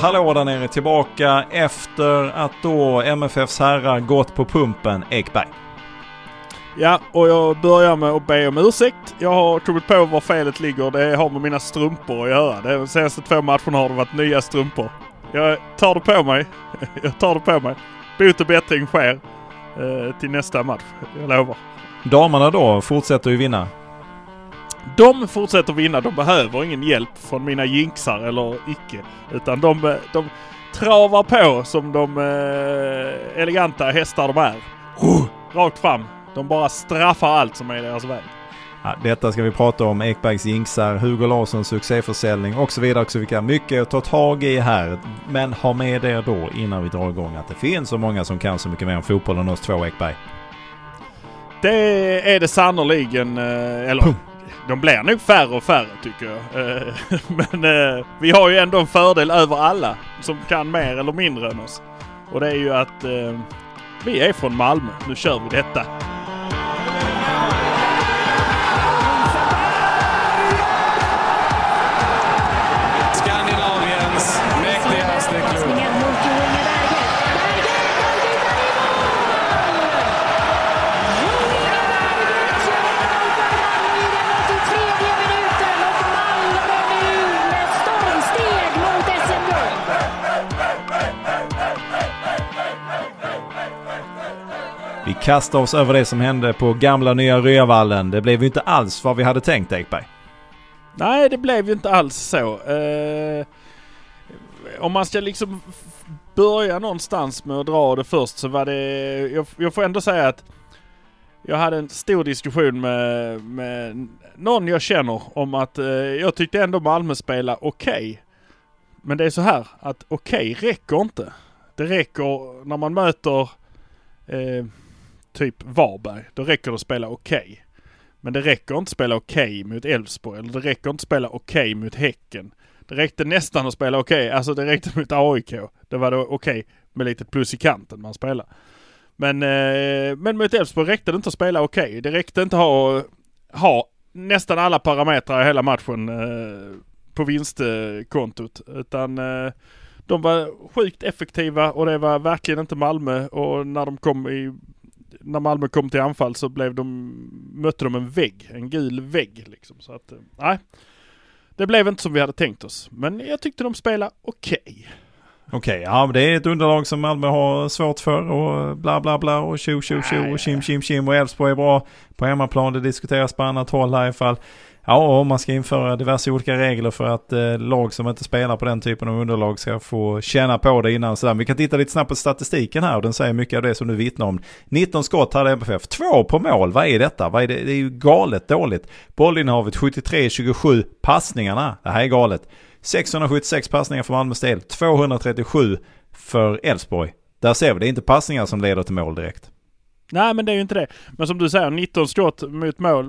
Hallå där nere tillbaka efter att då MFFs herrar gått på pumpen Ekberg. Ja, och jag börjar med att be om ursäkt. Jag har kommit på var felet ligger. Det har med mina strumpor att göra. De senaste två matcherna har det varit nya strumpor. Jag tar det på mig. Jag tar det på mig. Bot och bättring sker eh, till nästa match. Jag lovar. Damerna då fortsätter ju vinna. De fortsätter vinna. De behöver ingen hjälp från mina jinxar eller icke. Utan de, de travar på som de eh, eleganta hästar de är. Rakt fram. De bara straffar allt som är i deras väg. Ja, detta ska vi prata om. Ekbergs jinxar, Hugo Larssons succéförsäljning och så vidare. Och så vidare. Mycket att ta tag i här. Men ha med er då innan vi drar igång att det finns så många som kan så mycket mer om fotboll än oss två Ekberg. Det är det sannoliken. eh, Eller Pum de blir nog färre och färre tycker jag. Eh, Men eh, vi har ju ändå en fördel över alla som kan mer eller mindre än oss. Och det är ju att eh, vi är från Malmö. Nu kör vi detta. Kasta kastar oss över det som hände på gamla nya Ryavallen. Det blev ju inte alls vad vi hade tänkt Ekberg. Nej, det blev ju inte alls så. Eh, om man ska liksom börja någonstans med att dra det först så var det... Jag, jag får ändå säga att jag hade en stor diskussion med, med någon jag känner om att eh, jag tyckte ändå Malmö spelade okej. Men det är så här att okej räcker inte. Det räcker när man möter eh, typ Varberg. Då räcker det att spela okej. Men det räcker inte att spela okej mot Elfsborg. Eller det räcker inte att spela okej mot Häcken. Det räckte nästan att spela okej. Alltså det räckte mot AIK. Det var då okej med lite plus i kanten man spelar. Men, eh, men mot Elfsborg räckte det inte att spela okej. Det räckte inte att ha, ha nästan alla parametrar i hela matchen eh, på vinstkontot. Utan eh, de var sjukt effektiva och det var verkligen inte Malmö. Och när de kom i när Malmö kom till anfall så blev de, mötte de en vägg, en gul vägg liksom. Så att, eh, nej. Det blev inte som vi hade tänkt oss. Men jag tyckte de spelade okej. Okej, ja men det är ett underlag som Malmö har svårt för och bla bla bla och tjo tjo tjo och kim kim kim och Elfsborg är bra på hemmaplan. Det diskuteras på annat håll här ifall Ja, man ska införa diverse olika regler för att eh, lag som inte spelar på den typen av underlag ska få känna på det innan. Sådär. Vi kan titta lite snabbt på statistiken här och den säger mycket av det som du vittnar om. 19 skott hade MFF, två på mål. Vad är detta? Vad är det? det är ju galet dåligt. Bollinnehavet 73-27, passningarna, det här är galet. 676 passningar för Malmös del, 237 för Elfsborg. Där ser vi, det är inte passningar som leder till mål direkt. Nej men det är ju inte det. Men som du säger, 19 skott mot mål.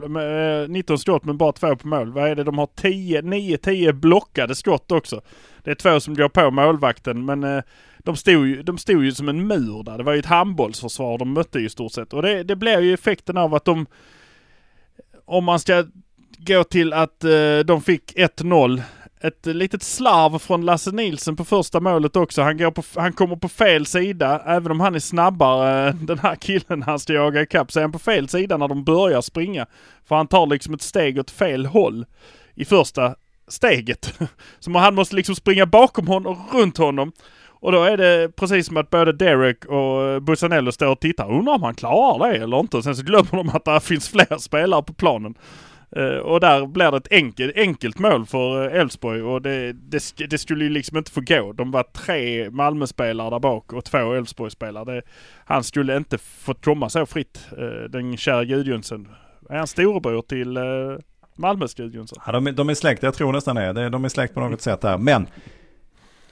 19 eh, skott men bara två på mål. Vad är det? De har 10, 9-10 blockade skott också. Det är två som går på målvakten men eh, de stod, ju, de stod ju som en mur där. Det var ju ett handbollsförsvar de mötte ju i stort sett. Och det, det blir ju effekten av att de... Om man ska gå till att eh, de fick 1-0 ett litet slarv från Lasse Nilsson på första målet också. Han, går på, han kommer på fel sida. Även om han är snabbare än den här killen han ska jaga ikapp så är han på fel sida när de börjar springa. För han tar liksom ett steg åt fel håll i första steget. Så han måste liksom springa bakom honom och runt honom. Och då är det precis som att både Derek och eh, Bussanello står och tittar. Undrar om han klarar det eller inte. Och sen så glömmer de att det finns fler spelare på planen. Eh, och där blir det ett enkelt, enkelt mål för eh, Elfsborg och det, det, det skulle ju liksom inte få gå. De var tre Malmöspelare där bak och två Elfsborgsspelare. Han skulle inte fått komma så fritt, eh, den kära Gudjonsen. Är han storebror till Malmös Gudjonsson? Ja, de, är- de är släkt, jag tror nästan det. De är släkt på något sätt där. Men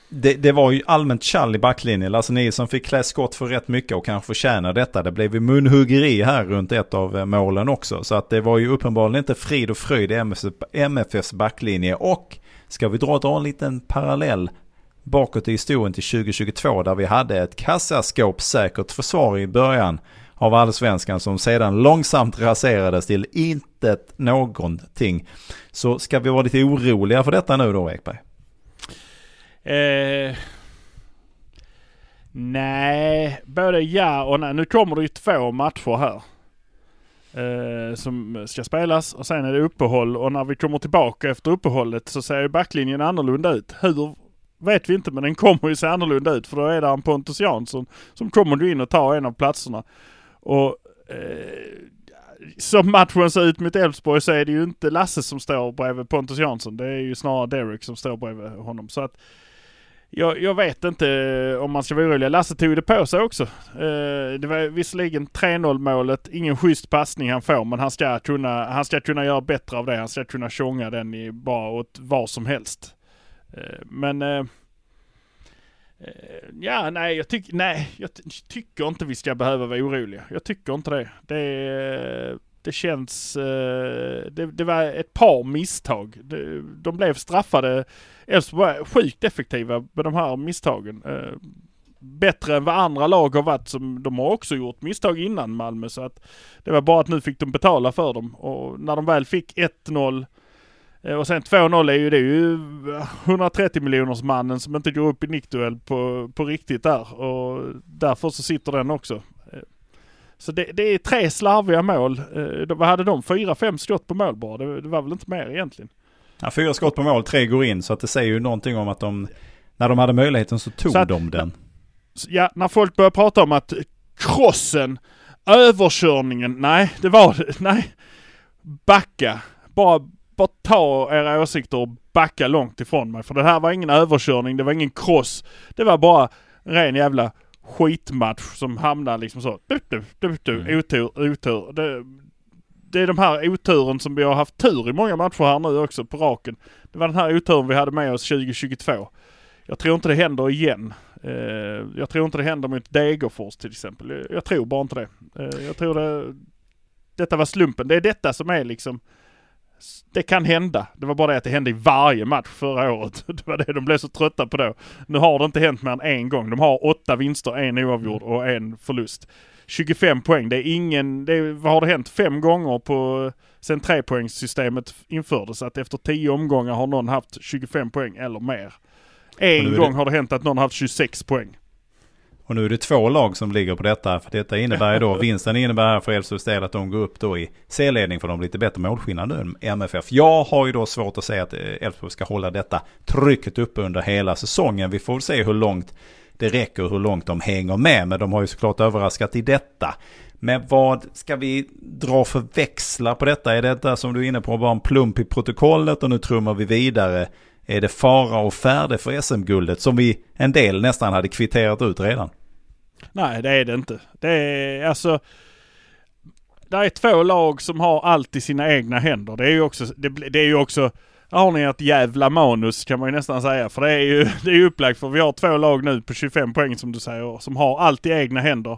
det, det var ju allmänt tjall i backlinjen. Alltså, Lasse Nilsson fick klä skott för rätt mycket och kanske förtjänar detta. Det blev ju munhuggeri här runt ett av eh, målen också. Så att det var ju uppenbarligen inte frid och fröjd i MFFs backlinje. Och ska vi dra, dra en liten parallell bakåt i historien till 2022 där vi hade ett kassaskåpssäkert försvar i början av allsvenskan som sedan långsamt raserades till intet någonting. Så ska vi vara lite oroliga för detta nu då Ekberg? Eh, nej, både ja och nej. Nu kommer det ju två matcher här. Eh, som ska spelas och sen är det uppehåll och när vi kommer tillbaka efter uppehållet så ser ju backlinjen annorlunda ut. Hur vet vi inte men den kommer ju se annorlunda ut för då är det en Pontus Jansson som kommer gå in och ta en av platserna. Och eh, som matchen ser ut mot Elfsborg så är det ju inte Lasse som står bredvid Pontus Jansson. Det är ju snarare Derek som står bredvid honom. Så att jag, jag vet inte eh, om man ska vara orolig. Lasse tog det på sig också. Eh, det var visserligen 3-0 målet, ingen schysst passning han får men han ska, kunna, han ska kunna göra bättre av det. Han ska kunna tjonga den i bara åt vad som helst. Eh, men eh, eh Ja, nej, jag, tycker nej, jag ty- tycker inte vi ska behöva vara oroliga. Jag tycker inte det. Det, det känns... Eh, det, det var ett par misstag. De blev straffade. Elfsborg var sjukt effektiva med de här misstagen. Eh, bättre än vad andra lag har varit. Som de har också gjort misstag innan Malmö. Så att det var bara att nu fick de betala för dem. Och när de väl fick 1-0 eh, Och sen 2-0 är ju det är ju 130 miljoners mannen som inte går upp i nickduell på, på riktigt där. Och därför så sitter den också. Så det, det är tre slarviga mål. Eh, Vad hade de? Fyra, fem skott på mål bara. Det, det var väl inte mer egentligen. Ja, fyra skott på mål, tre går in. Så att det säger ju någonting om att de, när de hade möjligheten så tog Så att- de den. Ja, när folk börjar prata om att krossen, överkörningen, nej det var det, nej. Backa. Bara, bara ta era åsikter och backa långt ifrån mig. För det här var ingen överkörning, det var ingen cross. Det var bara en ren jävla skitmatch som hamnade liksom så. Du, du, du, du, Mm. otur, otur. Det, det är de här oturen som vi har haft tur i många matcher här nu också på raken. Det var den här oturen vi hade med oss 2022. Jag tror inte det händer igen. Eh, jag tror inte det händer mot Degerfors till exempel. Jag, jag tror bara inte det. Eh, jag tror det... Detta var slumpen. Det är detta som är liksom... Det kan hända. Det var bara det att det hände i varje match förra året. Det var det de blev så trötta på då. Nu har det inte hänt mer än en gång. De har åtta vinster, en oavgjord och en förlust. 25 poäng. Det är ingen... Det är, vad har det hänt? Fem gånger på... Sen trepoängssystemet infördes. Att efter tio omgångar har någon haft 25 poäng eller mer. En gång det- har det hänt att någon har haft 26 poäng. Och nu är det två lag som ligger på detta. För detta innebär ju då, vinsten innebär för Elfsborgs del att de går upp då i C-ledning för de lite bättre målskillnad nu än MFF. Jag har ju då svårt att säga att Elfsborg ska hålla detta trycket uppe under hela säsongen. Vi får se hur långt det räcker och hur långt de hänger med. Men de har ju såklart överraskat i detta. Men vad ska vi dra för växlar på detta? Är detta som du är inne på bara en plump i protokollet och nu trummar vi vidare? Är det fara och färde för SM-guldet som vi en del nästan hade kvitterat ut redan? Nej, det är det inte. Det är alltså... Det är två lag som har allt i sina egna händer. Det är ju också... Det, det är ju också... Där har ni ett jävla manus kan man ju nästan säga. För det är ju det är ju upplagt för vi har två lag nu på 25 poäng som du säger. Som har allt i egna händer.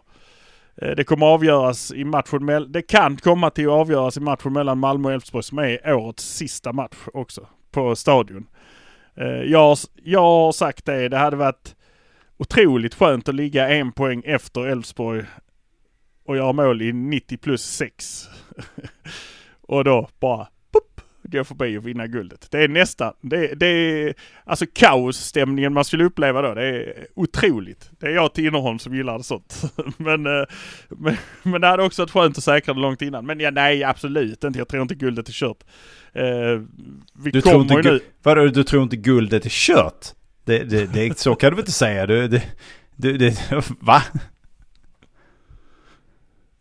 Eh, det kommer avgöras i matchen mellan... Det kan komma till att avgöras i matchen mellan Malmö och Elfsborg som är årets sista match också. På stadion. Eh, jag, jag har sagt det. Det hade varit otroligt skönt att ligga en poäng efter Elfsborg och göra mål i 90 plus 6. och då bara pop, gå förbi och vinna guldet. Det är nästan, det, det är alltså kaosstämningen man skulle uppleva då. Det är otroligt. Det är jag Tinnerholm som gillar sånt. men, eh, men, men det hade också varit skönt att säkra det långt innan. Men ja, nej absolut inte. Jag tror inte guldet är kört. Eh, vi Du tror, kommer inte, ju nu. vadå, du tror inte guldet är kört? Det, det, det, så kan du väl inte säga? Du, det, du, det, va?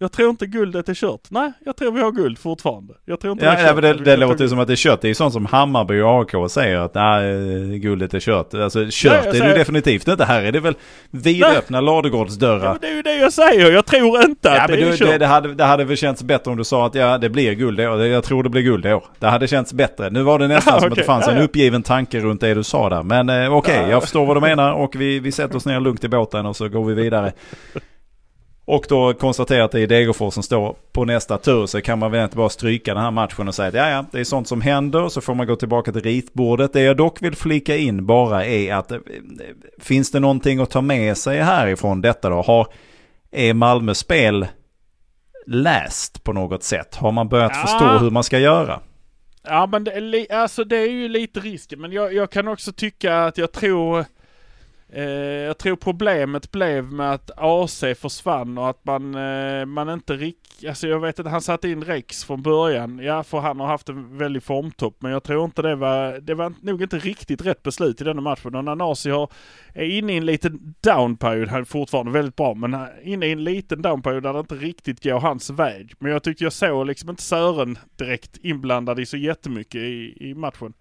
Jag tror inte guldet är kört. Nej, jag tror vi har guld fortfarande. Jag tror inte Ja, det är ja, kört. men det, det Jag låter ju som att det är kört. Det är ju sånt som Hammarby och AIK säger att nej, guldet är kört. Alltså kört jag är det ju definitivt inte. Här är det väl vidöppna Ja, ladugårdsdörrar. men det är ju det jag säger. Jag tror inte Ja, att men det är du, kört. det, det, hade, det hade väl känts bättre om du sa att ja, det blir guld i år. Jag tror det blir guld i år. Det hade känts bättre. Nu var det nästan Ja, som att det fanns Ja, en ja. uppgiven tanke runt det du sa där. Men eh, okej, Ja, ja. jag förstår vad du menar och vi, vi sätter oss ner lugnt i båten och så går vi vidare. Och då konstaterar att det är Degerfors som står på nästa tur så kan man väl inte bara stryka den här matchen och säga att ja, ja, det är sånt som händer så får man gå tillbaka till ritbordet. Det jag dock vill flika in bara är att eh, finns det någonting att ta med sig härifrån detta då? Har, är Malmö spel läst på något sätt? Har man börjat Ja. förstå hur man ska göra? Ja men det alltså, det är ju lite risken. Men jag, jag kan också tycka att jag tror... Eh, jag tror problemet blev med att AC försvann och att man, eh, man inte riktigt, alltså jag vet inte, han satte in Rex från början. Ja, för han har haft en väldig formtopp. Men jag tror inte det var, det var nog inte riktigt rätt beslut i denna matchen. Och Nanasi har, är inne i en liten downperiod. Han är fortfarande väldigt bra, men han är inne i en liten downperiod där det inte riktigt går hans väg. Men jag tyckte jag såg liksom inte Sören direkt inblandad i så jättemycket i, i matchen.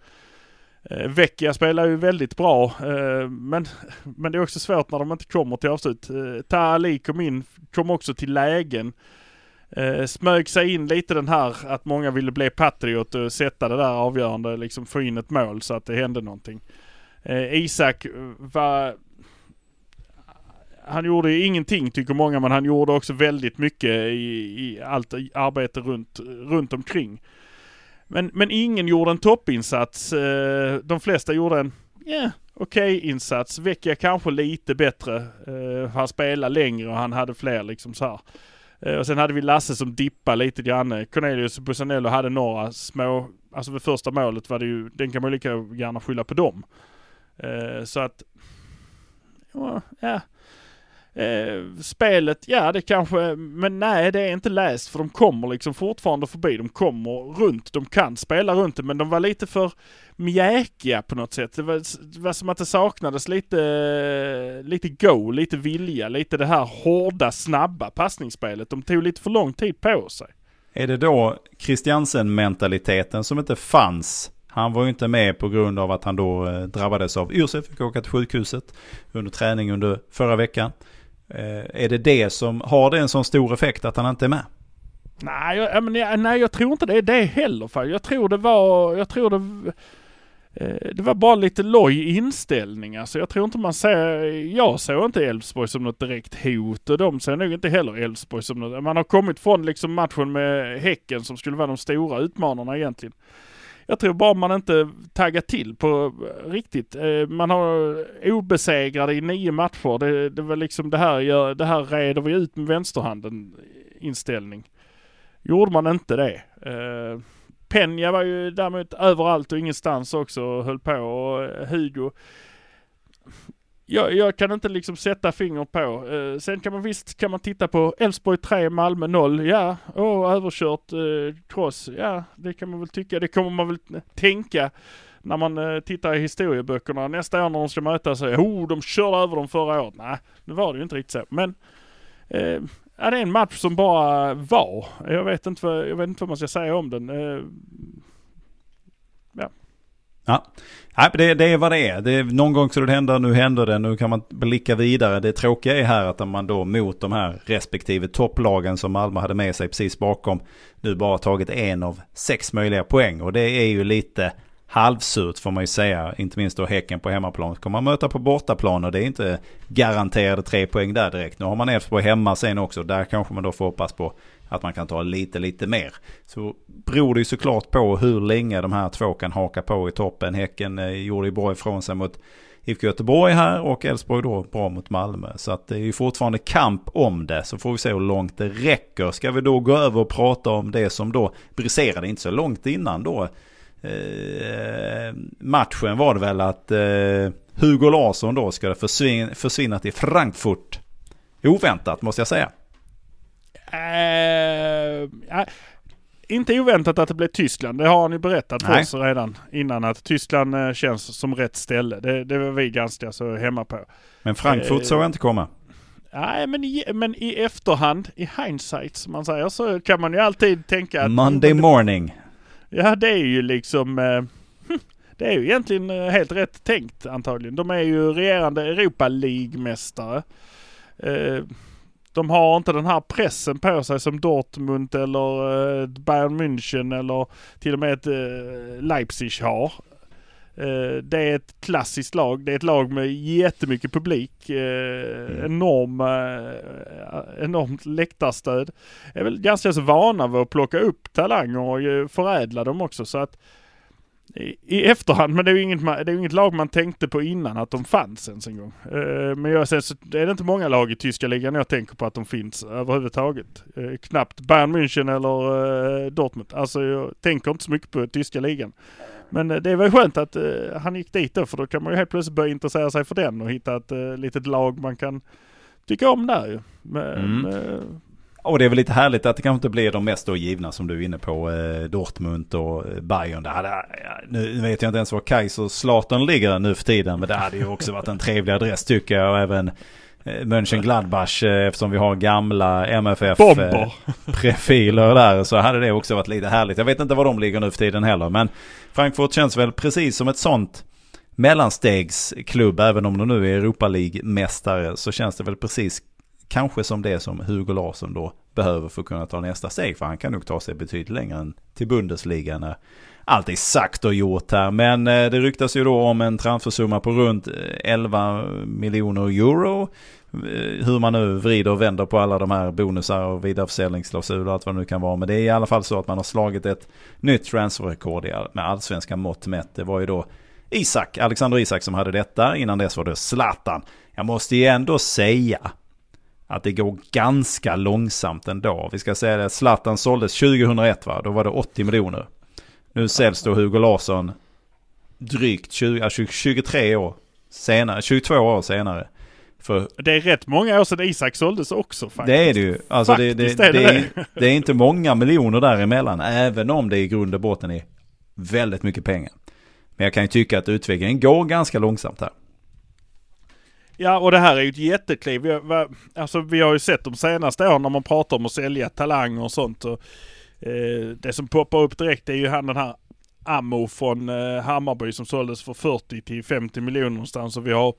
Eh, Vecchia spelar ju väldigt bra, eh, men, men det är också svårt när de inte kommer till avslut. Eh, Ali kom in, kom också till lägen. Eh, smög sig in lite den här att många ville bli Patriot och sätta det där avgörande, liksom få in ett mål så att det hände någonting. Isak var... Han gjorde ju ingenting tycker många, men han gjorde också väldigt mycket i, i allt arbete runt, runt omkring. Men, men ingen gjorde en toppinsats. Eh, de flesta gjorde en, yeah, okej insats. Vecchia kanske lite bättre. Eh, han spelade längre och han hade fler liksom så här. Eh, och sen hade vi Lasse som dippade lite grann. Cornelius och Busanello hade några små, alltså vid första målet var det ju, den kan man lika gärna skylla på dem. Så att, ja, ja. Eh, spelet, ja det kanske, men nej det är inte läst för de kommer liksom fortfarande förbi. De kommer runt, de kan spela runt det men de var lite för mjäkiga på något sätt. Det var, det var som att det saknades lite, lite go, lite vilja, lite det här hårda, snabba passningsspelet. De tog lite för lång tid på sig. Är det då Christiansen-mentaliteten som inte fanns? Han var ju inte med på grund av att han då eh, drabbades av yrsel, fick åka till sjukhuset under träning under förra veckan. Eh, är det det som, har det en sån stor effekt att han inte är med? Nej, jag, men jag, nej, jag tror inte det är det heller. För jag tror det var, jag tror det, eh, det var bara lite loj inställning. Alltså jag tror inte man ser, jag såg inte Elfsborg som något direkt hot och de ser nog inte heller Elfsborg som något. Man har kommit från liksom matchen med Häcken som skulle vara de stora utmanarna egentligen. Jag tror bara man inte taggar till på riktigt. Eh, man har obesegrade i nio matcher. Det, det var liksom det här, gör, det här reder vi ut med vänsterhanden inställning. Gjorde man inte det. Eh, Penja var ju däremot överallt och ingenstans också och höll på och Hugo. Jag, jag kan inte liksom sätta finger på. Eh, sen kan man visst kan man titta på Elfsborg 3, Malmö 0. Ja, åh, överkört eh. Ja, det kan man väl tycka. Det kommer man väl tänka när man eh, tittar i historieböckerna. Nästa år när de ska mötas, sig. oh, de körde över dem förra året. Nej, nu var det ju inte riktigt så. Men eh, ja, det är en match som bara var. Jag vet inte vad, jag vet inte vad man ska säga om den. Eh, Ja, Nej, det, det är vad det är. Det är. Någon gång skulle det hända, nu händer det, nu kan man blicka vidare. Det tråkiga är här att man då mot de här respektive topplagen som Malmö hade med sig precis bakom nu bara tagit en av sex möjliga poäng. Och det är ju lite halvsurt får man ju säga. Inte minst då Häcken på hemmaplan. Kommer man möta på bortaplan och det är inte garanterade tre poäng där direkt. Nu har man Elfsborg hemma sen också. Där kanske man då får hoppas på att man kan ta lite, lite mer. Så beror det ju såklart på hur länge de här två kan haka på i toppen. Häcken eh, gjorde ju bra ifrån sig mot IFK Göteborg här och Elfsborg då bra mot Malmö. Så att det är ju fortfarande kamp om det. Så får vi se hur långt det räcker. Ska vi då gå över och prata om det som då briserade inte så långt innan då. Eh, matchen var det väl att eh, Hugo Larsson då ska försvinna, försvinna till Frankfurt. Oväntat måste jag säga. Ja, inte oväntat att det blev Tyskland. Det har ju berättat för Nej. oss redan innan att Tyskland eh, känns som rätt ställe. Det, det var vi ganska så hemma på. Men Frankfurt Eh, såg jag inte komma. Nej, men i, men i efterhand, i hindsight som man säger, så kan man ju alltid tänka att... Monday morning. Ja, det är ju liksom... Eh, det är ju egentligen helt rätt tänkt antagligen. De är ju regerande Europa League-mästare. Eh, de har inte den här pressen på sig som Dortmund eller eh, Bayern München eller till och med ett eh, Leipzig har. Eh, Det är ett klassiskt lag. Det är ett lag med jättemycket publik. eh, Enorm, eh, enormt läktarstöd. Är väl ganska så vana vid att plocka upp talanger och förädla dem också. Så att i, efterhand, men det är ju inget, det är ju inget lag man tänkte på innan att de fanns ens en gång. Eh, Men jag, sen så är det inte många lag i tyska ligan jag tänker på att de finns överhuvudtaget. Eh, Knappt Bayern München eller eh, Dortmund. Alltså jag tänker inte så mycket på tyska ligan. Men det är väl skönt att han gick dit då för då kan man ju helt plötsligt börja intressera sig för den och hitta ett litet lag man kan tycka om där ju. Men, Mm. Och det är väl lite härligt att det kanske inte blir de mest då givna som du är inne på. Eh, Dortmund och eh, Bayern. Det hade, nu vet jag inte ens var Kaiser Zlatan ligger nu för tiden. Men det hade ju också varit en trevlig adress tycker jag. Och även eh, Mönchengladbach eh, eftersom vi har gamla MFF. eh, bomber! profiler där så hade det också varit lite härligt. Jag vet inte var de ligger nu för tiden heller. Men Frankfurt känns väl precis som ett sånt mellanstegsklubb. Även om de nu är Europa League-mästare så känns det väl precis kanske som det som Hugo Larsson då behöver för att kunna ta nästa steg. För han kan nog ta sig betydligt längre än till Bundesliga när allt är sagt och gjort här. Men eh, det ryktas ju då om en transfersumma på runt eh, 11 miljoner euro. Eh, hur man nu vrider och vänder på alla de här bonusar och vidareförsäljningsklausuler och allt vad det nu kan vara. Men det är i alla fall så att man har slagit ett nytt transferrekord med allsvenska mått mätt. Det var ju då Isak, Alexander Isak som hade detta. Innan dess var det Zlatan. Jag måste ju ändå säga att det går ganska långsamt ändå. Vi ska säga det, Zlatan såldes 2001 va? Då var det 80 miljoner. Nu säljs då Hugo Larsson drygt 20, alltså 23 år senare, 22 år senare. För Det är rätt många år sedan Isak såldes också faktiskt. det är det ju. Alltså det, det, är det är, det är inte många miljoner däremellan. Även om det i grund och botten är väldigt mycket pengar. Men jag kan ju tycka att utvecklingen går ganska långsamt här. Ja, och det här är ju ett jättekliv. Vi har, alltså, vi har ju sett de senaste åren när man pratar om att sälja talanger och sånt. Och, eh, det som poppar upp direkt är ju han den här Ammo från eh, Hammarby som såldes för 40 till 50 miljoner någonstans. Och vi har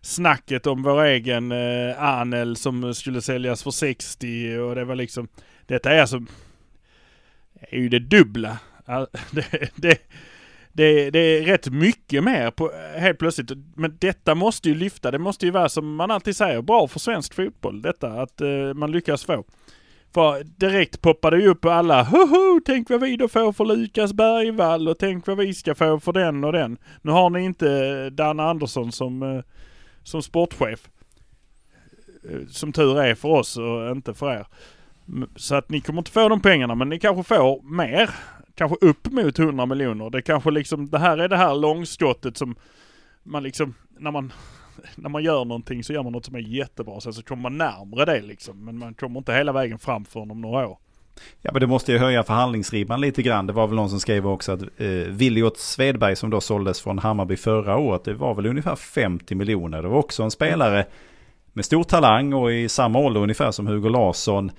snacket om vår egen eh, Anel som skulle säljas för 60 och det var liksom... Detta är alltså... är ju det dubbla. Det, det, det, det är rätt mycket mer på, helt plötsligt. Men detta måste ju lyfta. Det måste ju vara som man alltid säger, bra för svensk fotboll. Detta att eh, man lyckas få. För direkt poppade ju upp alla, hoho, tänk vad vi då får för Lukas Bergvall och tänk vad vi ska få för den och den. Nu har ni inte eh, Dan Andersson som, eh, som sportchef. Eh, som tur är för oss och inte för er. Så att ni kommer inte få de pengarna men ni kanske får mer. Kanske upp mot 100 miljoner. Det kanske liksom, det här är det här långskottet som man liksom, när man, när man gör någonting så gör man något som är jättebra. Sen så kommer man närmre det liksom. Men man kommer inte hela vägen fram förrän om några år. Ja men det måste ju höja förhandlingsribban lite grann. Det var väl någon som skrev också att eh, Williot Svedberg som då såldes från Hammarby förra året. Det var väl ungefär 50 miljoner. Det var också en spelare med stor talang och i samma ålder ungefär som Hugo Larsson.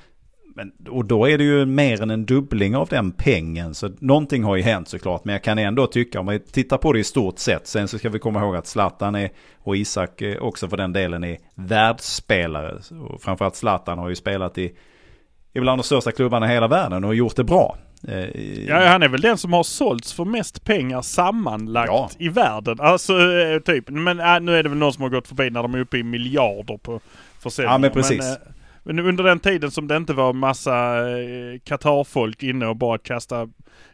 Men, och då är det ju mer än en dubbling av den pengen. Så någonting har ju hänt såklart. Men jag kan ändå tycka, om vi tittar på det i stort sett. Sen så ska vi komma ihåg att Zlatan är, och Isak eh, också för den delen är världsspelare. Och framförallt Zlatan har ju spelat i, i bland de största klubbarna i hela världen och gjort det bra. Eh, Ja, han är väl den som har sålts för mest pengar sammanlagt Ja. i världen. Alltså eh, typ. Men äh, nu är det väl någon som har gått förbi när de är uppe i miljarder på försäljning. Ja, men precis. Men, men under den tiden som det inte var massa eh, Qatar-folk inne och bara kasta,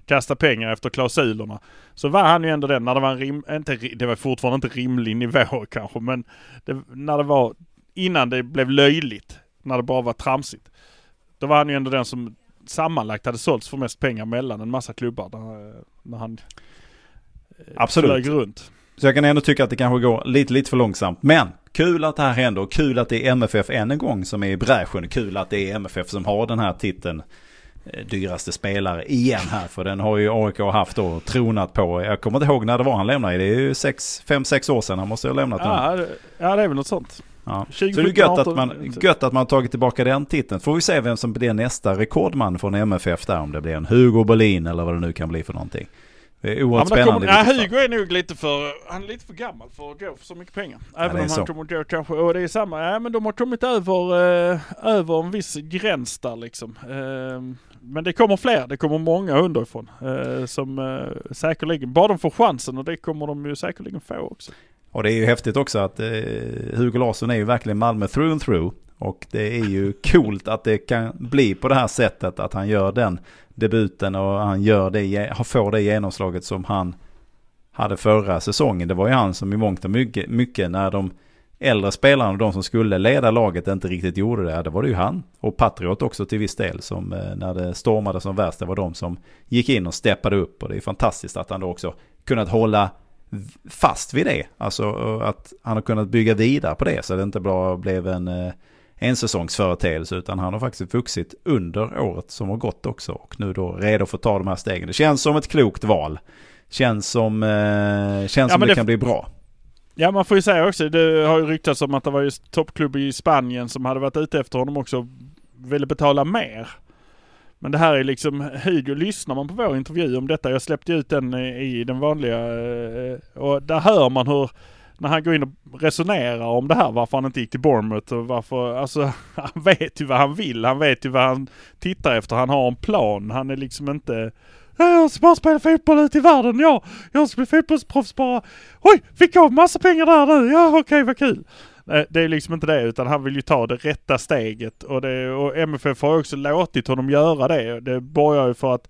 kasta pengar efter klausulerna. Så var han ju ändå den när det var en rim, inte, det var fortfarande inte rimlig nivå kanske men det, när det var innan det blev löjligt. När det bara var tramsigt. Då var han ju ändå den som sammanlagt hade sålts för mest pengar mellan en massa klubbar när, när han eh, Absolut. flög runt. Så jag kan ändå tycka att det kanske går lite, lite för långsamt. Men kul att det här händer och kul att det är MFF än en gång som är i bräschen. Kul att det är MFF som har den här titeln. eh, Dyraste spelare igen här. För den har ju AIK haft och tronat på. Jag kommer inte ihåg när det var han lämnade. Det är ju 5-6 år sedan han måste ha lämnat den. Ja, det- ja, det är väl något sånt. Ja. Så 20, det är gött att, 18, man, gött att man har tagit tillbaka den titeln. Får vi se vem som blir nästa rekordman från MFF där. Om det blir en Hugo Berlin eller vad det nu kan bli för någonting. Det är Ja, oerhört då spännande. kommer, ja, fall. Hugo är nog lite för, han är lite för gammal för att gå för så mycket pengar. Även är om så. han kommer att gå kanske, och det är samma, ja men de har kommit över, eh, över en viss gräns där liksom. Eh, men det kommer fler, det kommer många underifrån. Eh, som eh, säkerligen, bara de får chansen och det kommer de ju säkerligen få också. Och det är ju häftigt också att eh, Hugo Larsson är ju verkligen Malmö through and through. Och det är ju coolt att det kan bli på det här sättet att han gör den debuten och han gör det, får det genomslaget som han hade förra säsongen. Det var ju han som i mångt och mycket, mycket när de äldre spelarna, de som skulle leda laget, inte riktigt gjorde det. Det var det ju han. Och Patriot också till viss del, som eh, när det stormade som värst, det var de som gick in och steppade upp. Och det är fantastiskt att han då också kunnat hålla fast vid det. Alltså att han har kunnat bygga vidare på det så det inte bara blev en eh, en säsongsföreteelse utan han har faktiskt vuxit under året som har gått också och nu då redo för att ta de här stegen. Det känns som ett klokt val. Känns som, eh, känns Ja, som det, det- kan bli bra. Ja man får ju säga också, det har ju ryktats om att det var just toppklubb i Spanien som hade varit ute efter honom också ville betala mer. Men det här är liksom, Hugo, lyssnar man på vår intervju om detta, jag släppte ut den i den vanliga eh, och där hör man hur, när han går in och resonerar om det här, varför han inte gick till Bournemouth och varför, alltså han vet ju vad han vill, han vet ju vad han tittar efter, han har en plan, han är liksom inte "Ja, jag ska bara spela fotboll ute i världen, ja. Jag ska bli fotbollsproffs bara. Oj, fick jag massa pengar där nu? Ja, okej, vad kul. Det är liksom inte det, utan han vill ju ta det rätta steget. Och, det, och MFF har ju också låtit honom göra det. Det borgar ju för att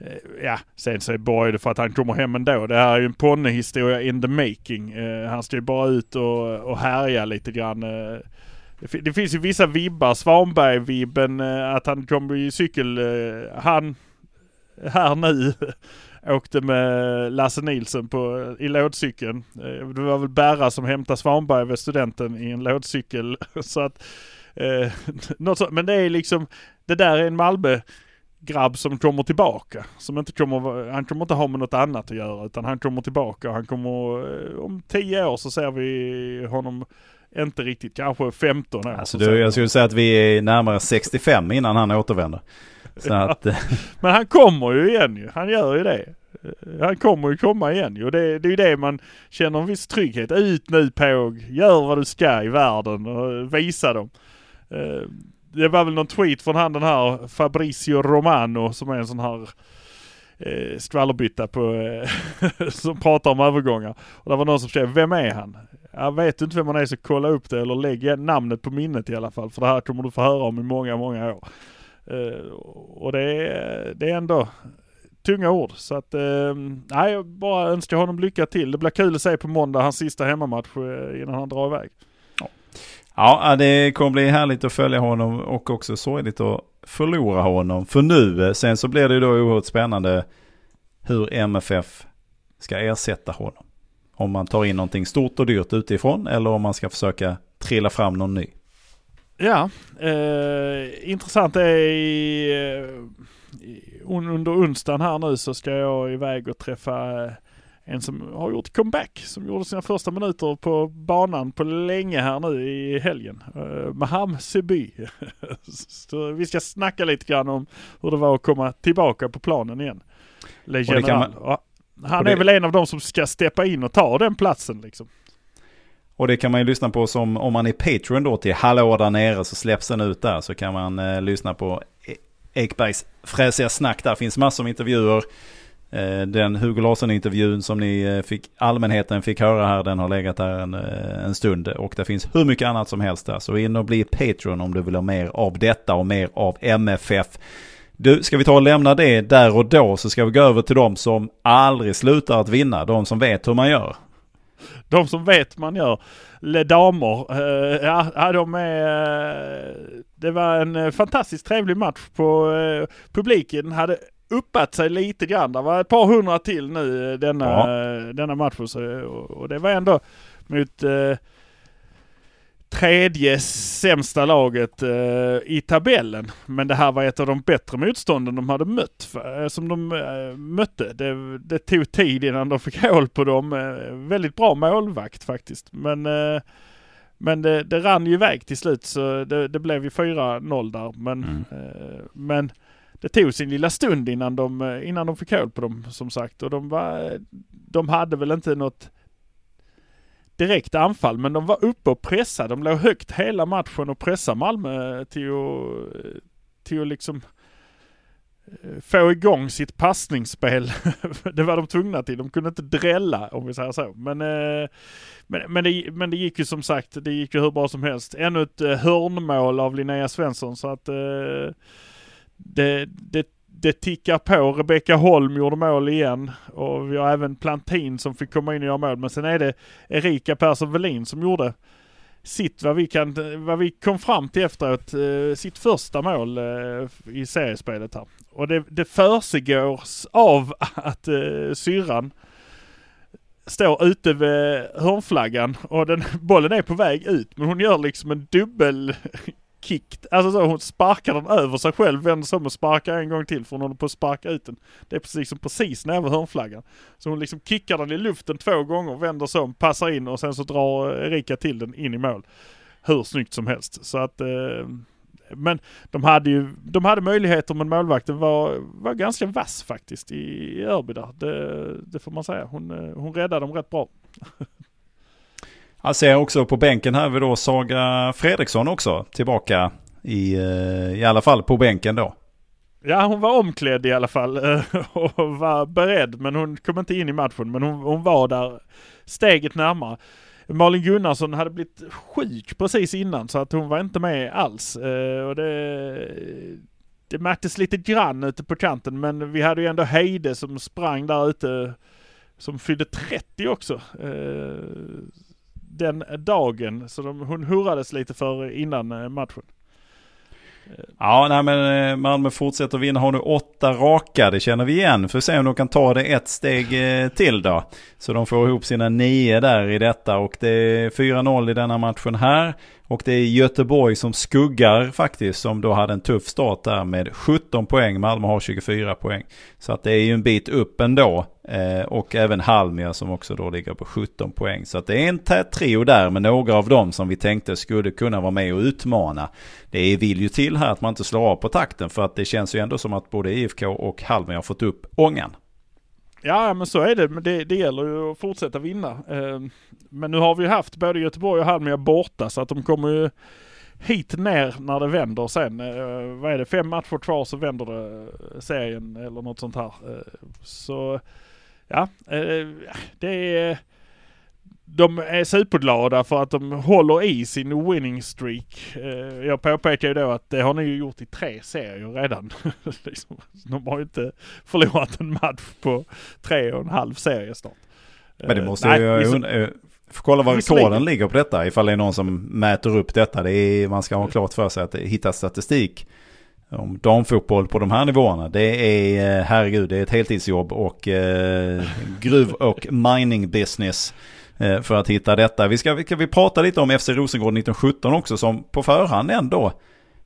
Eh, ja, sen så borgar det för att han kommer hem ändå. Det här är ju en ponnehistoria in the making. Eh, han ska ju bara ut och, och härja lite grann. Eh, det, det finns ju vissa vibbar, Svanberg-vibben, att han kommer i cykel. Han här nu åkte med Lasse Nilsson på, i lådcykeln. Det var väl Berra som hämtade Svanberg vid studenten i en lådcykel. Så att, eh, något så, men det är liksom, det där är en Malmö grabb som kommer tillbaka. Som inte kommer, han kommer inte ha med något annat att göra utan han kommer tillbaka och han kommer, eh, om tio år så ser vi honom inte riktigt, kanske 15 år. Alltså du, jag skulle säga att vi är närmare 65 innan han återvänder. Så att, eh, Men han kommer ju igen ju. Han gör ju det. Eh, Han kommer ju komma igen ju. Och det, det är ju det man känner en viss trygghet. Ut nu Påg. Gör vad du ska i världen och visa dem. Det var väl någon tweet från han den här Fabricio Romano som är en sån här eh, skvallerbytta på, eh, som pratar om övergångar. Och det var någon som skrev, vem är han? Jag vet du inte vem han är så kolla upp det eller lägg namnet på minnet i alla fall. För det här kommer du få höra om i många, många år. Eh, och det är, det är ändå tunga ord. Så att, eh, nej, jag bara önskar honom lycka till. Det blir kul att se på måndag hans sista hemmamatch eh, innan han drar iväg ja, det kommer bli härligt att följa honom och också sorgligt att förlora honom. För nu, eh, sen så blir det ju då oerhört spännande hur MFF ska ersätta honom. Om man tar in någonting stort och dyrt utifrån eller om man ska försöka trilla fram någon ny. Ja, eh, intressant är i, eh, under onsdagen här nu så ska jag iväg och träffa eh, en som har gjort comeback, som gjorde sina första minuter på banan på länge här nu i helgen. Eh, Maham Seby. så vi ska snacka lite grann om hur det var att komma tillbaka på planen igen. Le General. man- Han det- är väl en av de som ska steppa in och ta den platsen liksom. Och det kan man ju lyssna på som om man är Patreon då till Hallå där nere så släpps den ut där. Så kan man eh, lyssna på E- Ekbergs fräsiga snack där. finns massor med intervjuer. Eh, den Hugo Larsson-intervjun som ni eh, fick, allmänheten fick höra här, den har legat där en, eh, en stund. Och det finns hur mycket annat som helst där. Så in och bli Patreon om du vill ha mer av detta och mer av MFF. Du, ska vi ta och lämna det där och då så ska vi gå över till de som aldrig slutar att vinna. De som vet hur man gör. De som vet man gör. Le Damer, ja, de är... det var en fantastiskt trevlig match på publiken. Hade uppat sig lite grann. Det var ett par hundra till nu eh, denna, Ja. eh, denna match. Så, och, och det var ändå mot eh, tredje sämsta laget eh, i tabellen. Men det här var ett av de bättre motstånden de hade mött. För, eh, som de eh, mötte. Det, det tog tid innan de fick hål på dem. Väldigt bra målvakt faktiskt. Men, men det, det rann ju iväg till slut så det, det blev ju 4-0 där. Men, Mm. men det tog sin lilla stund innan de, eh, innan de fick hål på dem som sagt. Och de, var, eh, de hade väl inte något direkt anfall men de var uppe och pressade. De låg högt hela matchen och pressade Malmö eh, till att, till att liksom få igång sitt passningsspel. det var de tvungna till. De kunde inte drälla om vi säger så. Men, men, men, det, men det gick ju som sagt, det gick ju hur bra som helst. Ännu ett hörnmål av Linnea Svensson så att eh, det, det, det tickar på. Rebecka Holm gjorde mål igen och vi har även Plantin som fick komma in och göra mål. Men sen är det Erika Persson Welin som gjorde sitt, vad vi, kan, vad vi kom fram till efteråt, eh, sitt första mål eh, i seriespelet här. Och det, det försiggås av att eh, syrran står ute vid hörnflaggan och den, bollen är på väg ut men hon gör liksom en dubbel kick. Alltså så, hon sparkar den över sig själv, vänder sig om och sparkar en gång till för hon håller på att sparka ut den. Det är precis, liksom precis nära hörnflaggan. Så hon liksom kickar den i luften två gånger, vänder sig om, passar in och sen så drar Erika till den in i mål. Hur snyggt som helst. Så att eh, men de hade ju de hade möjligheter men målvakten var, var ganska vass faktiskt i, i Örby där. Det, det får man säga. Hon, eh, hon räddade dem rätt bra. Jag ser också på bänken här vi då Saga Fredriksson också tillbaka i, eh, i alla fall på bänken då. Ja, hon var omklädd i alla fall eh, och var beredd men hon kom inte in i matchen. Men hon, hon var där steget närmare. Malin Gunnarsson hade blivit sjuk precis innan så att hon var inte med alls. Eh, och det, det märktes lite grann ute på kanten men vi hade ju ändå Heide som sprang där ute som fyllde 30 också. Den dagen. Så de, hon hurrades lite för innan eh, matchen. Eh. Ja, nej men eh, Malmö fortsätter vinna. Har nu åtta raka, det känner vi igen. Får se om de kan ta det ett steg till då. Så de får ihop sina nio där i detta och det är 4-0 i denna matchen här. Och det är Göteborg som skuggar faktiskt, som då hade en tuff start där med 17 poäng. Malmö har 24 poäng. Så att det är ju en bit upp ändå. Eh, och även Halmia som också då ligger på 17 poäng. Så att det är en tät trio där med några av dem som vi tänkte skulle kunna vara med och utmana. Det vill ju till här att man inte slår av på takten för att det känns ju ändå som att både IFK och Halmia har fått upp ångan. Ja, men så är det. Men det, det gäller ju att fortsätta vinna. Eh, men nu har vi haft både Göteborg och Halmia borta så att de kommer ju hit ner när det vänder sen. Ehm, vad är det, fem matcher kvar så vänder det eh, serien eller något sånt här. Ehm, så ja, det är de är superglada för att de håller i sin winning streak. Eh, jag påpekar ju då att det har ni ju gjort i tre serier redan. Liksom, de har ju inte förlorat en match på tre och en halv serie snart. Men det måste Nej, ju... Så, eh, kolla vad rekorden ligger på detta ifall det är någon som mäter upp detta. Det är, man ska ha klart för sig att hitta statistik om damfotboll på de här nivåerna. Det är, eh, herregud, det är ett heltidsjobb och eh, gruv och mining business. Eh, för att hitta detta. Vi ska, ska vi prata lite om FC Rosengård 1917 också som på förhand ändå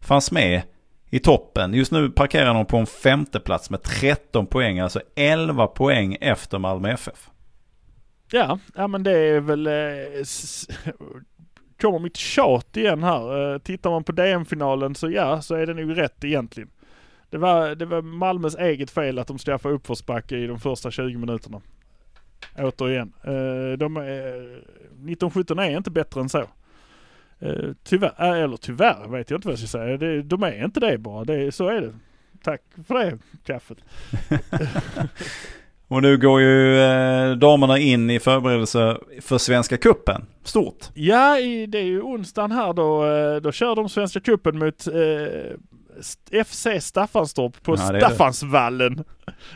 fanns med i toppen. Just nu parkerar de på en femte plats med 13 poäng, alltså 11 poäng efter Malmö FF. Ja, ja men det är väl... Eh, kommer mitt tjat igen här. Eh, tittar man på DM-finalen så ja, så är det nog rätt egentligen. Det var, det var Malmös eget fel att de skaffade uppförsbacke i de första 20 minuterna. Återigen. Eh, de eh, 1917 är inte bättre än så. Eh, tyvärr, eh, eller tyvärr vet jag inte vad jag ska säga. Det, de är inte det bara. Det, så är det. Tack för det kaffet. Och nu går ju eh, damerna in i förberedelse för Svenska Kuppen. Stort. Ja, i, det är ju onsdagen här då. Då kör de Svenska Kuppen mot eh, FC Staffanstorp på ja, Staffansvallen. Det.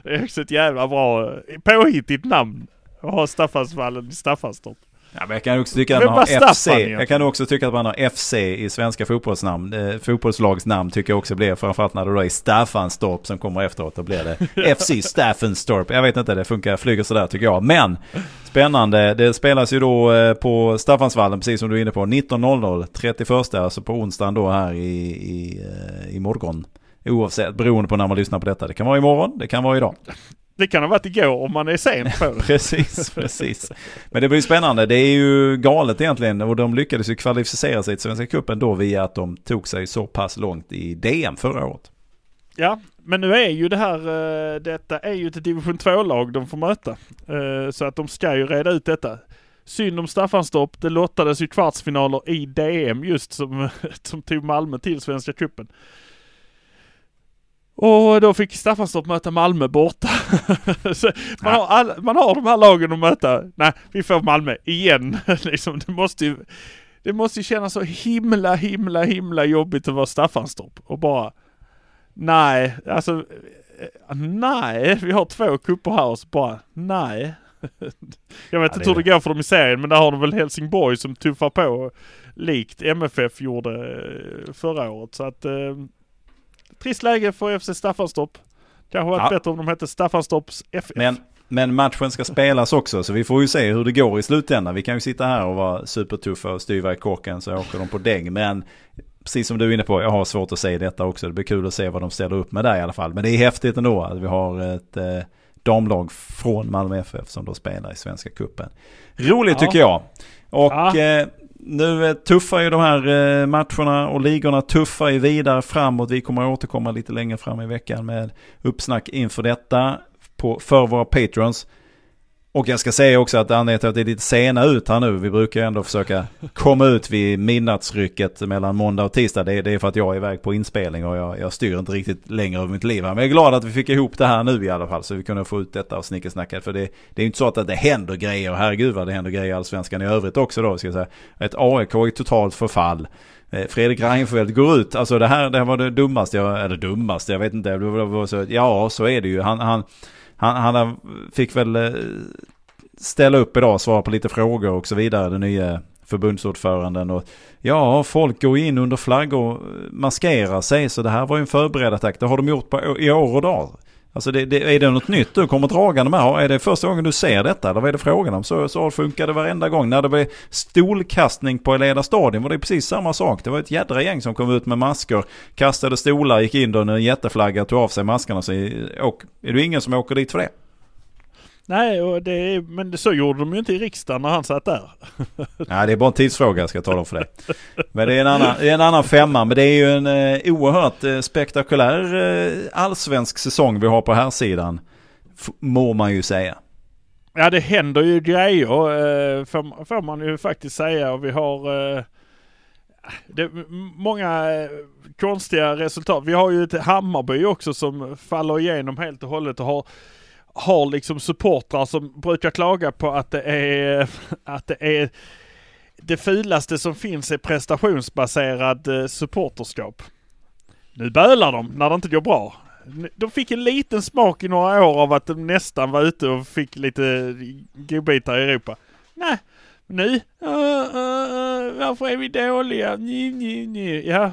det är också ett jävla bra påhittigt namn och ha Staffansvallen i Staffanstorp. Ja, jag kan också tycka att man har FC. Jag kan också tycka att man har FC i svenska fotbollsnamn. Eh, fotbollslagsnamn tycker jag också blir, framförallt när det då är Staffanstorp som kommer efteråt. Då blir det FC Staffanstorp. Jag vet inte, det funkar, flyger sådär tycker jag. Men spännande. Det spelas ju då eh, på Staffansvallen, precis som du är inne på. 19.00, 31, alltså på onsdagen då här i, i, eh, i morgon. Oavsett, beroende på när man lyssnar på detta. Det kan vara imorgon, det kan vara idag. Det kan ha varit igår om man är sen på det. precis, precis. Men det blir spännande. Det är ju galet egentligen och de lyckades ju kvalificera sig till Svenska Cupen då via att de tog sig så pass långt i DM förra året. Ja, men nu är ju det här, eh, detta är ju ett division 2-lag de får möta. Eh, så att de ska ju reda ut detta. Synd om Staffanstorp, det lottades ju kvartsfinaler i DM just som, som tog Malmö till Svenska Cupen. Och då fick Staffanstorp möta Malmö borta. man, har all, man har de här lagen att möta. Nej, vi får Malmö igen. liksom, det måste ju, det måste ju kännas så himla, himla, himla jobbigt att vara Staffanstorp och bara Nej, alltså eh, nej, vi har två cuper här och så bara nej. Jag vet Ja, inte hur det går för dem i serien men där har de väl Helsingborg som tuffar på likt MFF gjorde eh, förra året så att eh, trist läge för FC Staffanstorp. Kanske varit Ja. bättre om de hette Staffanstorps FF. Men, men matchen ska spelas också så vi får ju se hur det går i slutändan. Vi kan ju sitta här och vara supertuffa och styva i korken så åker de på däng. Men precis som du är inne på, jag har svårt att se detta också. Det blir kul att se vad de ställer upp med där i alla fall. Men det är häftigt ändå att vi har ett eh, damlag från Malmö FF som då spelar i Svenska Cupen. Roligt Ja. tycker jag. Och Ja. eh, nu eh, tuffar ju de här eh, matcherna och ligorna tuffar ju vidare framåt. Vi kommer att återkomma lite längre fram i veckan med uppsnack inför detta på, för våra patrons. Och jag ska säga också att anledningen till att det är lite sena ut här nu, vi brukar ändå försöka komma ut vid midnattsrycket mellan måndag och tisdag. Det är, det är för att jag är iväg på inspelning och jag, jag styr inte riktigt längre över mitt liv. här. Men jag är glad att vi fick ihop det här nu i alla fall så vi kunde få ut detta och snickesnacka. För det, det är ju inte så att det händer grejer, herregud vad det händer grejer i Allsvenskan i övrigt också då. Ska jag säga. Ett AIK i totalt förfall. Eh, Fredrik Reinfeldt går ut, alltså det här, det här var det dummaste, jag, eller dummaste, jag vet inte. Det var så, ja, så är det ju. Han, han, han, han fick väl eh, ställa upp idag och svara på lite frågor och så vidare, den nya förbundsordföranden. Och, ja, folk går in under flaggor och maskerar sig, så det här var ju en förberedd attack. Det har de gjort på, i år och dag. Alltså det, det, är det något nytt du kommer dragande med? Är det första gången du ser detta? Eller vad är det frågan om? Så, så funkar det varenda gång. När det blev stolkastning på Eleda stadion var det precis samma sak. Det var ett jädra gäng som kom ut med masker, kastade stolar, gick in under en jätteflagga, tog av sig maskerna. Så, och är det ingen som åker dit för det? Nej, och det men så gjorde de ju inte i riksdagen när han satt där. Nej, det är bara en tidsfråga jag ska tala om för det. Men det är en annan, är en annan femma. Men det är ju en eh, oerhört eh, spektakulär eh, allsvensk säsong vi har på här sidan F- Må man ju säga. Ja det händer ju grejer eh, får, får man ju faktiskt säga och vi har eh, det, många eh, konstiga resultat. Vi har ju ett Hammarby också som faller igenom helt och hållet och har har liksom supportrar som brukar klaga på att det är att det är det fulaste som finns är prestationsbaserad eh, supporterskap. Nu bölar de när det inte går bra. De fick en liten smak i några år av att de nästan var ute och fick lite godbitar i Europa. Nej, nu, uh, uh, varför är vi dåliga? Ni, ni, ni. Ja,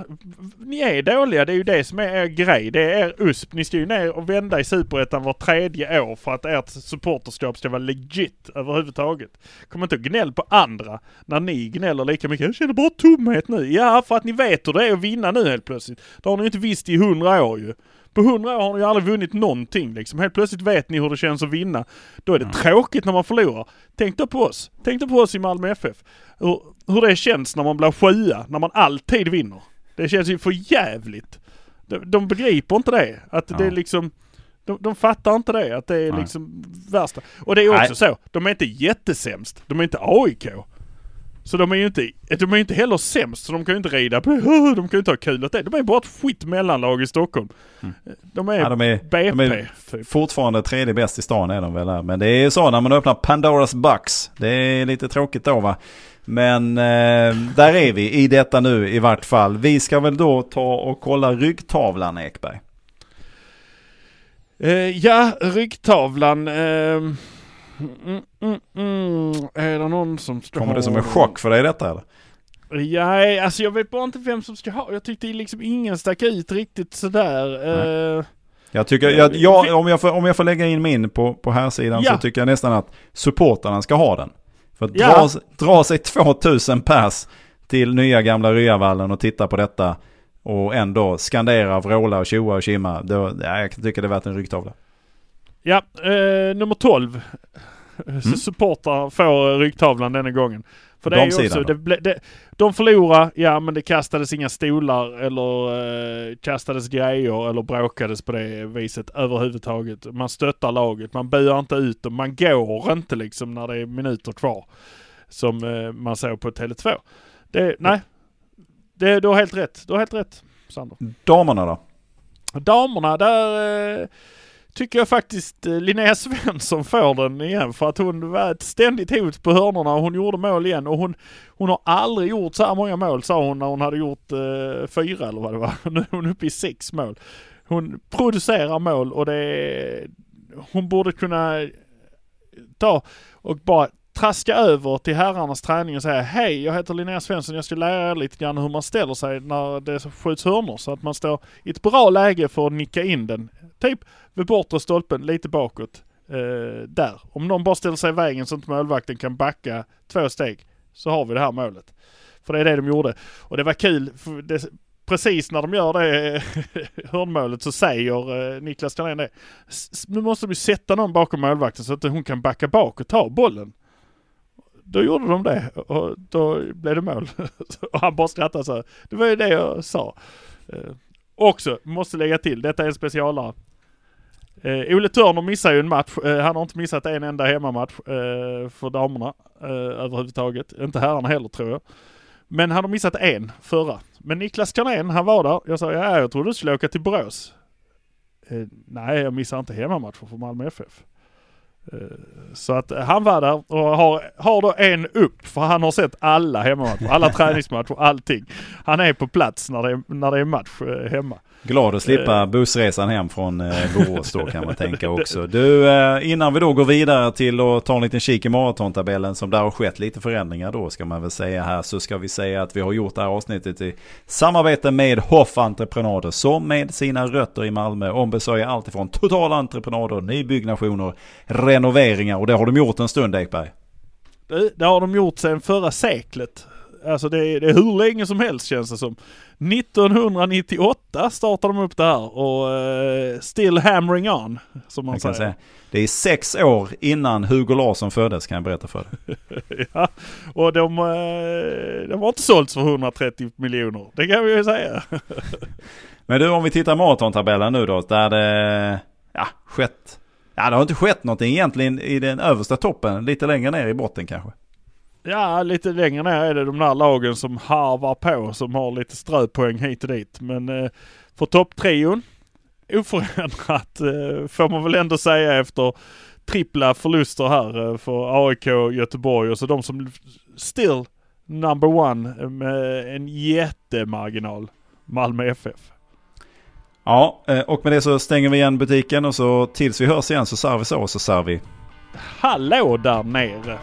ni är dåliga. Det är ju det som är er grej. Det är er USP. Ni ska ju ner och vända i Superettan var tredje år för att ert supporterskap ska vara legit överhuvudtaget. Kom inte och gnäll på andra när ni gnäller lika mycket. Jag känner bara tomhet nu. Ja, för att ni vet hur det är att vinna nu helt plötsligt. Det har ni ju inte visst i hundra år ju. På hundra år har ni ju aldrig vunnit någonting liksom. Helt plötsligt vet ni hur det känns att vinna. Då är det tråkigt när man förlorar. Tänk då på oss. Tänk då på oss i Malmö FF. Hur, hur det känns när man blir sjua, när man alltid vinner. Det känns ju för jävligt. De, de begriper inte det. Att det Ja. är liksom... De, de fattar inte det, att det är Nej. liksom värsta. Och det är också Nej. så, de är inte jättesämst. De är inte AIK. Så de är ju inte, de är ju inte heller sämst, så de kan ju inte rida på De kan ju inte ha kul åt det. De är bara ett skit mellanlag i Stockholm. De är, Mm. Ja, de är, BP, de är typ. fortfarande tredje bäst i stan är de väl där. Men det är så när man öppnar Pandoras box. Det är lite tråkigt då va. Men eh, där är vi i detta nu i vart fall. Vi ska väl då ta och kolla ryggtavlan Ekberg. Eh, ja, ryggtavlan. ehm, mm, mm, mm, är det någon som ska Kommer ha det som en chock för dig detta eller? Ja, alltså jag vet bara inte vem som ska ha. Jag tyckte liksom ingen stack ut riktigt sådär. Eh, Jag tycker, jag, jag, om, jag får, om jag får lägga in min på, på här sidan Ja. så tycker jag nästan att supportarna ska ha den. För att Ja. dra, dra sig 2000 pers till nya gamla Ryavallen och titta på detta och ändå skandera, vråla och tjoa och kimma. Då, ja, jag tycker det är värt en ryggtavla. Ja, eh, nummer 12. Mm. Supportrar får ryggtavlan denna gången. För det är ju också, det, ble- det, de förlorar, ja men det kastades inga stolar eller eh, kastades grejer eller bråkades på det viset överhuvudtaget. Man stöttar laget, man buar inte ut dem, man går inte liksom när det är minuter kvar. Som eh, man såg på Tele2. Det, nej. Det, du har helt rätt. Du har helt rätt, Sander. Damerna då? Damerna, där eh, tycker jag faktiskt eh, Linnea Svensson får den igen för att hon var ett ständigt hot på hörnorna och hon gjorde mål igen och hon, hon har aldrig gjort så här många mål sa hon när hon hade gjort eh, fyra eller vad det var. Nu är hon uppe i sex mål. hon producerar mål och det är, hon borde kunna ta och bara traska över till herrarnas träning och säga Hej, jag heter Linnea Svensson. Jag ska lära er lite grann hur man ställer sig när det skjuts hörnor så att man står i ett bra läge för att nicka in den. Typ vid bortre stolpen, lite bakåt. Eh, där. Om någon bara ställer sig i vägen så att målvakten kan backa två steg så har vi det här målet. För det är det de gjorde. Och det var kul. för Det, precis när de gör det eh, hörnmålet så säger eh, Niklas Carlén det. "S- Nu måste vi sätta någon bakom målvakten så att hon kan backa bak och ta bollen. Då gjorde de det och då blev det mål. och han bara skrattade så här. Det var ju det jag sa. Eh, också, måste lägga till, detta är en specialare. Eh, Ole Törner missar ju en match. Eh, han har inte missat en enda hemmamatch eh, för damerna eh, överhuvudtaget. Inte herrarna heller tror jag. Men han har missat en förra. Men Niklas Carlén, han var där. Jag sa, ja jag trodde du skulle åka till Borås. Eh, nej, jag missar inte hemmamatcher för Malmö FF. Eh, så att han var där och har, har då en upp för han har sett alla hemmamatcher, alla träningsmatcher, allting. Han är på plats när det är, när det är match eh, hemma. Glad att slippa bussresan hem från eh, Borås då kan man tänka också. Du, eh, innan vi då går vidare till att ta en liten kik i maratontabellen som där har skett lite förändringar då ska man väl säga här så ska vi säga att vi har gjort det här avsnittet i samarbete med Hoff Entreprenader som med sina rötter i Malmö ombesörjer allt ifrån totala entreprenader, nybyggnationer, renoveringar och det har de gjort en stund Ekberg. Det, det har de gjort sedan förra seklet. Alltså det är, det är hur länge som helst känns det som. 1998 startade de upp det här och eh, still hammering on. Som man Jag säger. säga. Det är sex år innan Hugo Larsson föddes kan jag berätta för dig. ja, och de, eh, de har inte sålts för 130 miljoner. Det kan vi ju säga. Men du om vi tittar maratontabellen nu då där det ja, skett. Ja det har inte skett någonting egentligen i den översta toppen. Lite längre ner i botten kanske. Ja, lite längre ner är det de där lagen som harvar på, som har lite ströpoäng hit och dit. Men eh, för topptrion, oförändrat eh, får man väl ändå säga efter trippla förluster här eh, för AIK, Göteborg och så de som still number one med en jättemarginal. Malmö FF. Ja eh, och med det så stänger vi igen butiken och så tills vi hörs igen så säger vi så och så säger vi Hallå där nere!